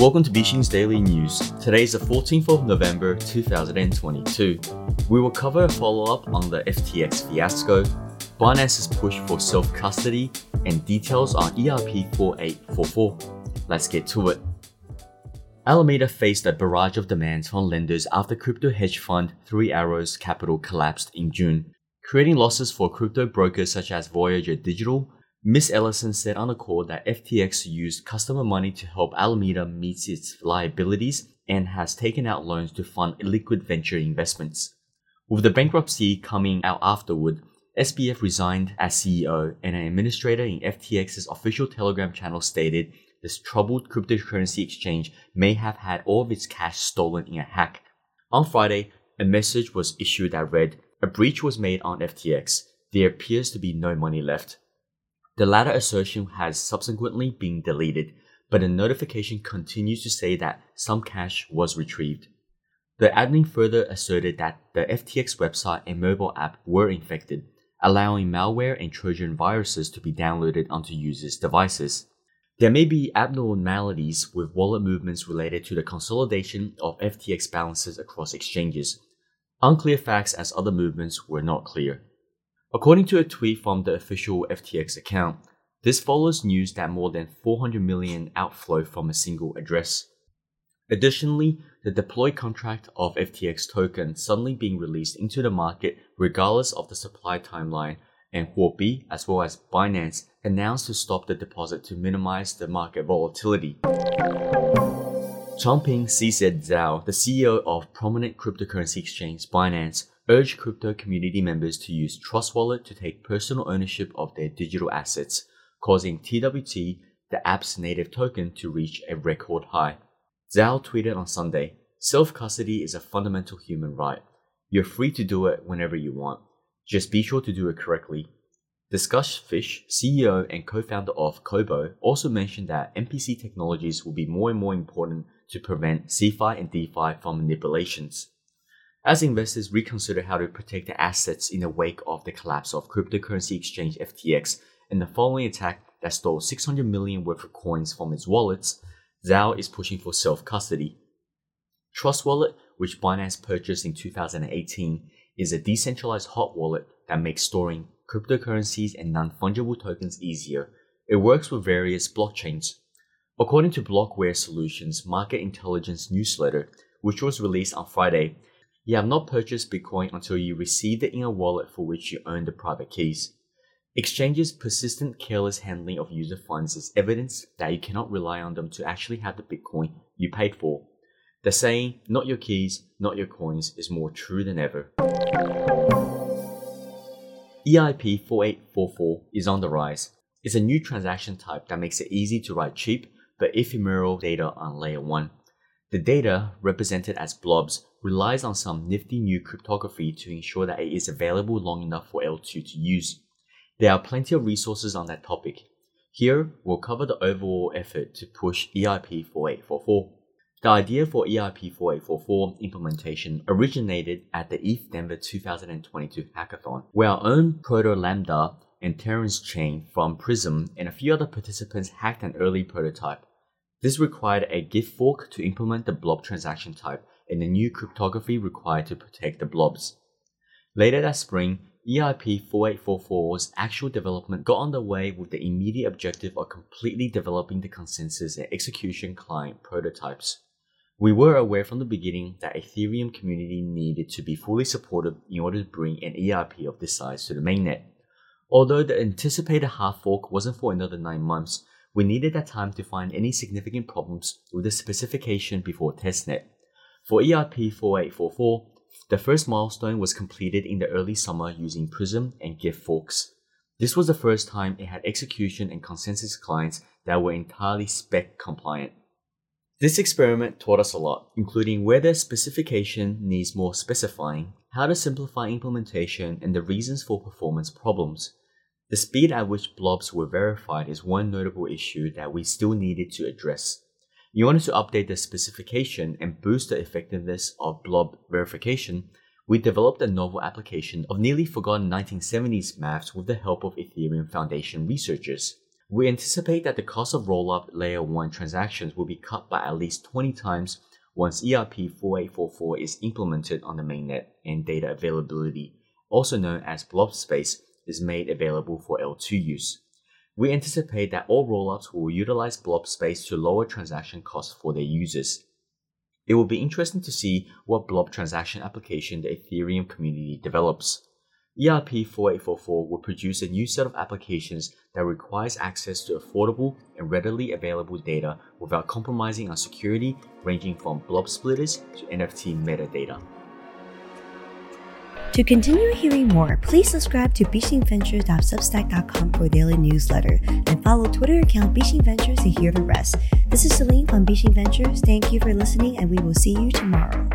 Welcome to Bixin's Daily News. Today is the 14th of November 2022. We will cover a follow up on the FTX fiasco, Binance's push for self custody, and details on EIP 4844. Let's get to it. Alameda faced a barrage of demands from lenders after crypto hedge fund Three Arrows Capital collapsed in June, creating losses for crypto brokers such as Voyager Digital, Ms. Ellison said on the call that FTX used customer money to help Alameda meet its liabilities and has taken out loans to fund illiquid venture investments. With the bankruptcy coming out afterward, SBF resigned as CEO and an administrator in FTX's official Telegram channel stated this troubled cryptocurrency exchange may have had all of its cash stolen in a hack. On Friday, a message was issued that read, A breach was made on FTX. There appears to be no money left. The latter assertion has subsequently been deleted, but the notification continues to say that some cash was retrieved. The admin further asserted that the FTX website and mobile app were infected, allowing malware and Trojan viruses to be downloaded onto users' devices. There may be abnormalities with wallet movements related to the consolidation of FTX balances across exchanges. Unclear facts as other movements were not clear. According to a tweet from the official FTX account, this follows news that more than 400 million outflow from a single address. Additionally, the deploy contract of FTX token suddenly being released into the market regardless of the supply timeline, and Huobi as well as Binance announced to stop the deposit to minimize the market volatility. Changpeng CZ Zhao, the CEO of prominent cryptocurrency exchange Binance, urged crypto community members to use Trust Wallet to take personal ownership of their digital assets, causing TWT, the app's native token, to reach a record high. Zhao tweeted on Sunday Self custody is a fundamental human right. You're free to do it whenever you want. Just be sure to do it correctly. Discuss Fish, CEO and co founder of Cobo, also mentioned that MPC technologies will be more and more important to prevent CeFi and DeFi from manipulations. As investors reconsider how to protect their assets in the wake of the collapse of cryptocurrency exchange FTX and the following attack that stole 600 million worth of coins from its wallets, Zhao is pushing for self custody. Trust Wallet, which Binance purchased in 2018, is a decentralized hot wallet that makes storing cryptocurrencies and non fungible tokens easier. It works with various blockchains. According to Blockware Solutions Market Intelligence newsletter, which was released on Friday, you have not purchased Bitcoin until you receive the inner wallet for which you own the private keys. Exchanges' persistent careless handling of user funds is evidence that you cannot rely on them to actually have the Bitcoin you paid for. The saying, not your keys, not your coins, is more true than ever. EIP 4844 is on the rise. It's a new transaction type that makes it easy to write cheap but ephemeral data on layer 1. The data, represented as blobs, relies on some nifty new cryptography to ensure that it is available long enough for L2 to use. There are plenty of resources on that topic. Here, we'll cover the overall effort to push EIP 4844. The idea for EIP 4844 implementation originated at the ETH Denver 2022 hackathon, where our own Protolambda and Terence Chain from Prysm and a few other participants hacked an early prototype. This required a Geth fork to implement the blob transaction type and the new cryptography required to protect the blobs. Later that spring, EIP 4844's actual development got underway with the immediate objective of completely developing the consensus and execution client prototypes. We were aware from the beginning that Ethereum community needed to be fully supported in order to bring an EIP of this size to the mainnet. Although the anticipated hard fork wasn't for another 9 months, we needed that time to find any significant problems with the specification before testnet. For EIP 4844, the first milestone was completed in the early summer using Prysm and Geth forks. This was the first time it had execution and consensus clients that were entirely spec compliant. This experiment taught us a lot, including where the specification needs more specifying, how to simplify implementation, and the reasons for performance problems. The speed at which blobs were verified is one notable issue that we still needed to address. In order to update the specification and boost the effectiveness of blob verification, we developed a novel application of nearly forgotten 1970s maths with the help of Ethereum Foundation researchers. We anticipate that the cost of rollup layer 1 transactions will be cut by at least 20 times once EIP 4844 is implemented on the mainnet and data availability, also known as blob space, is made available for L2 use. We anticipate that all rollups will utilize blob space to lower transaction costs for their users. It will be interesting to see what blob transaction application the Ethereum community develops. EIP 4844 will produce a new set of applications that requires access to affordable and readily available data without compromising on security, ranging from blob splitters to NFT metadata. To continue hearing more, please subscribe to BixinVentures.substack.com for daily newsletter and follow Twitter account Bixin Ventures to hear the rest. This is Celine from Bixin Ventures. Thank you for listening, and we will see you tomorrow.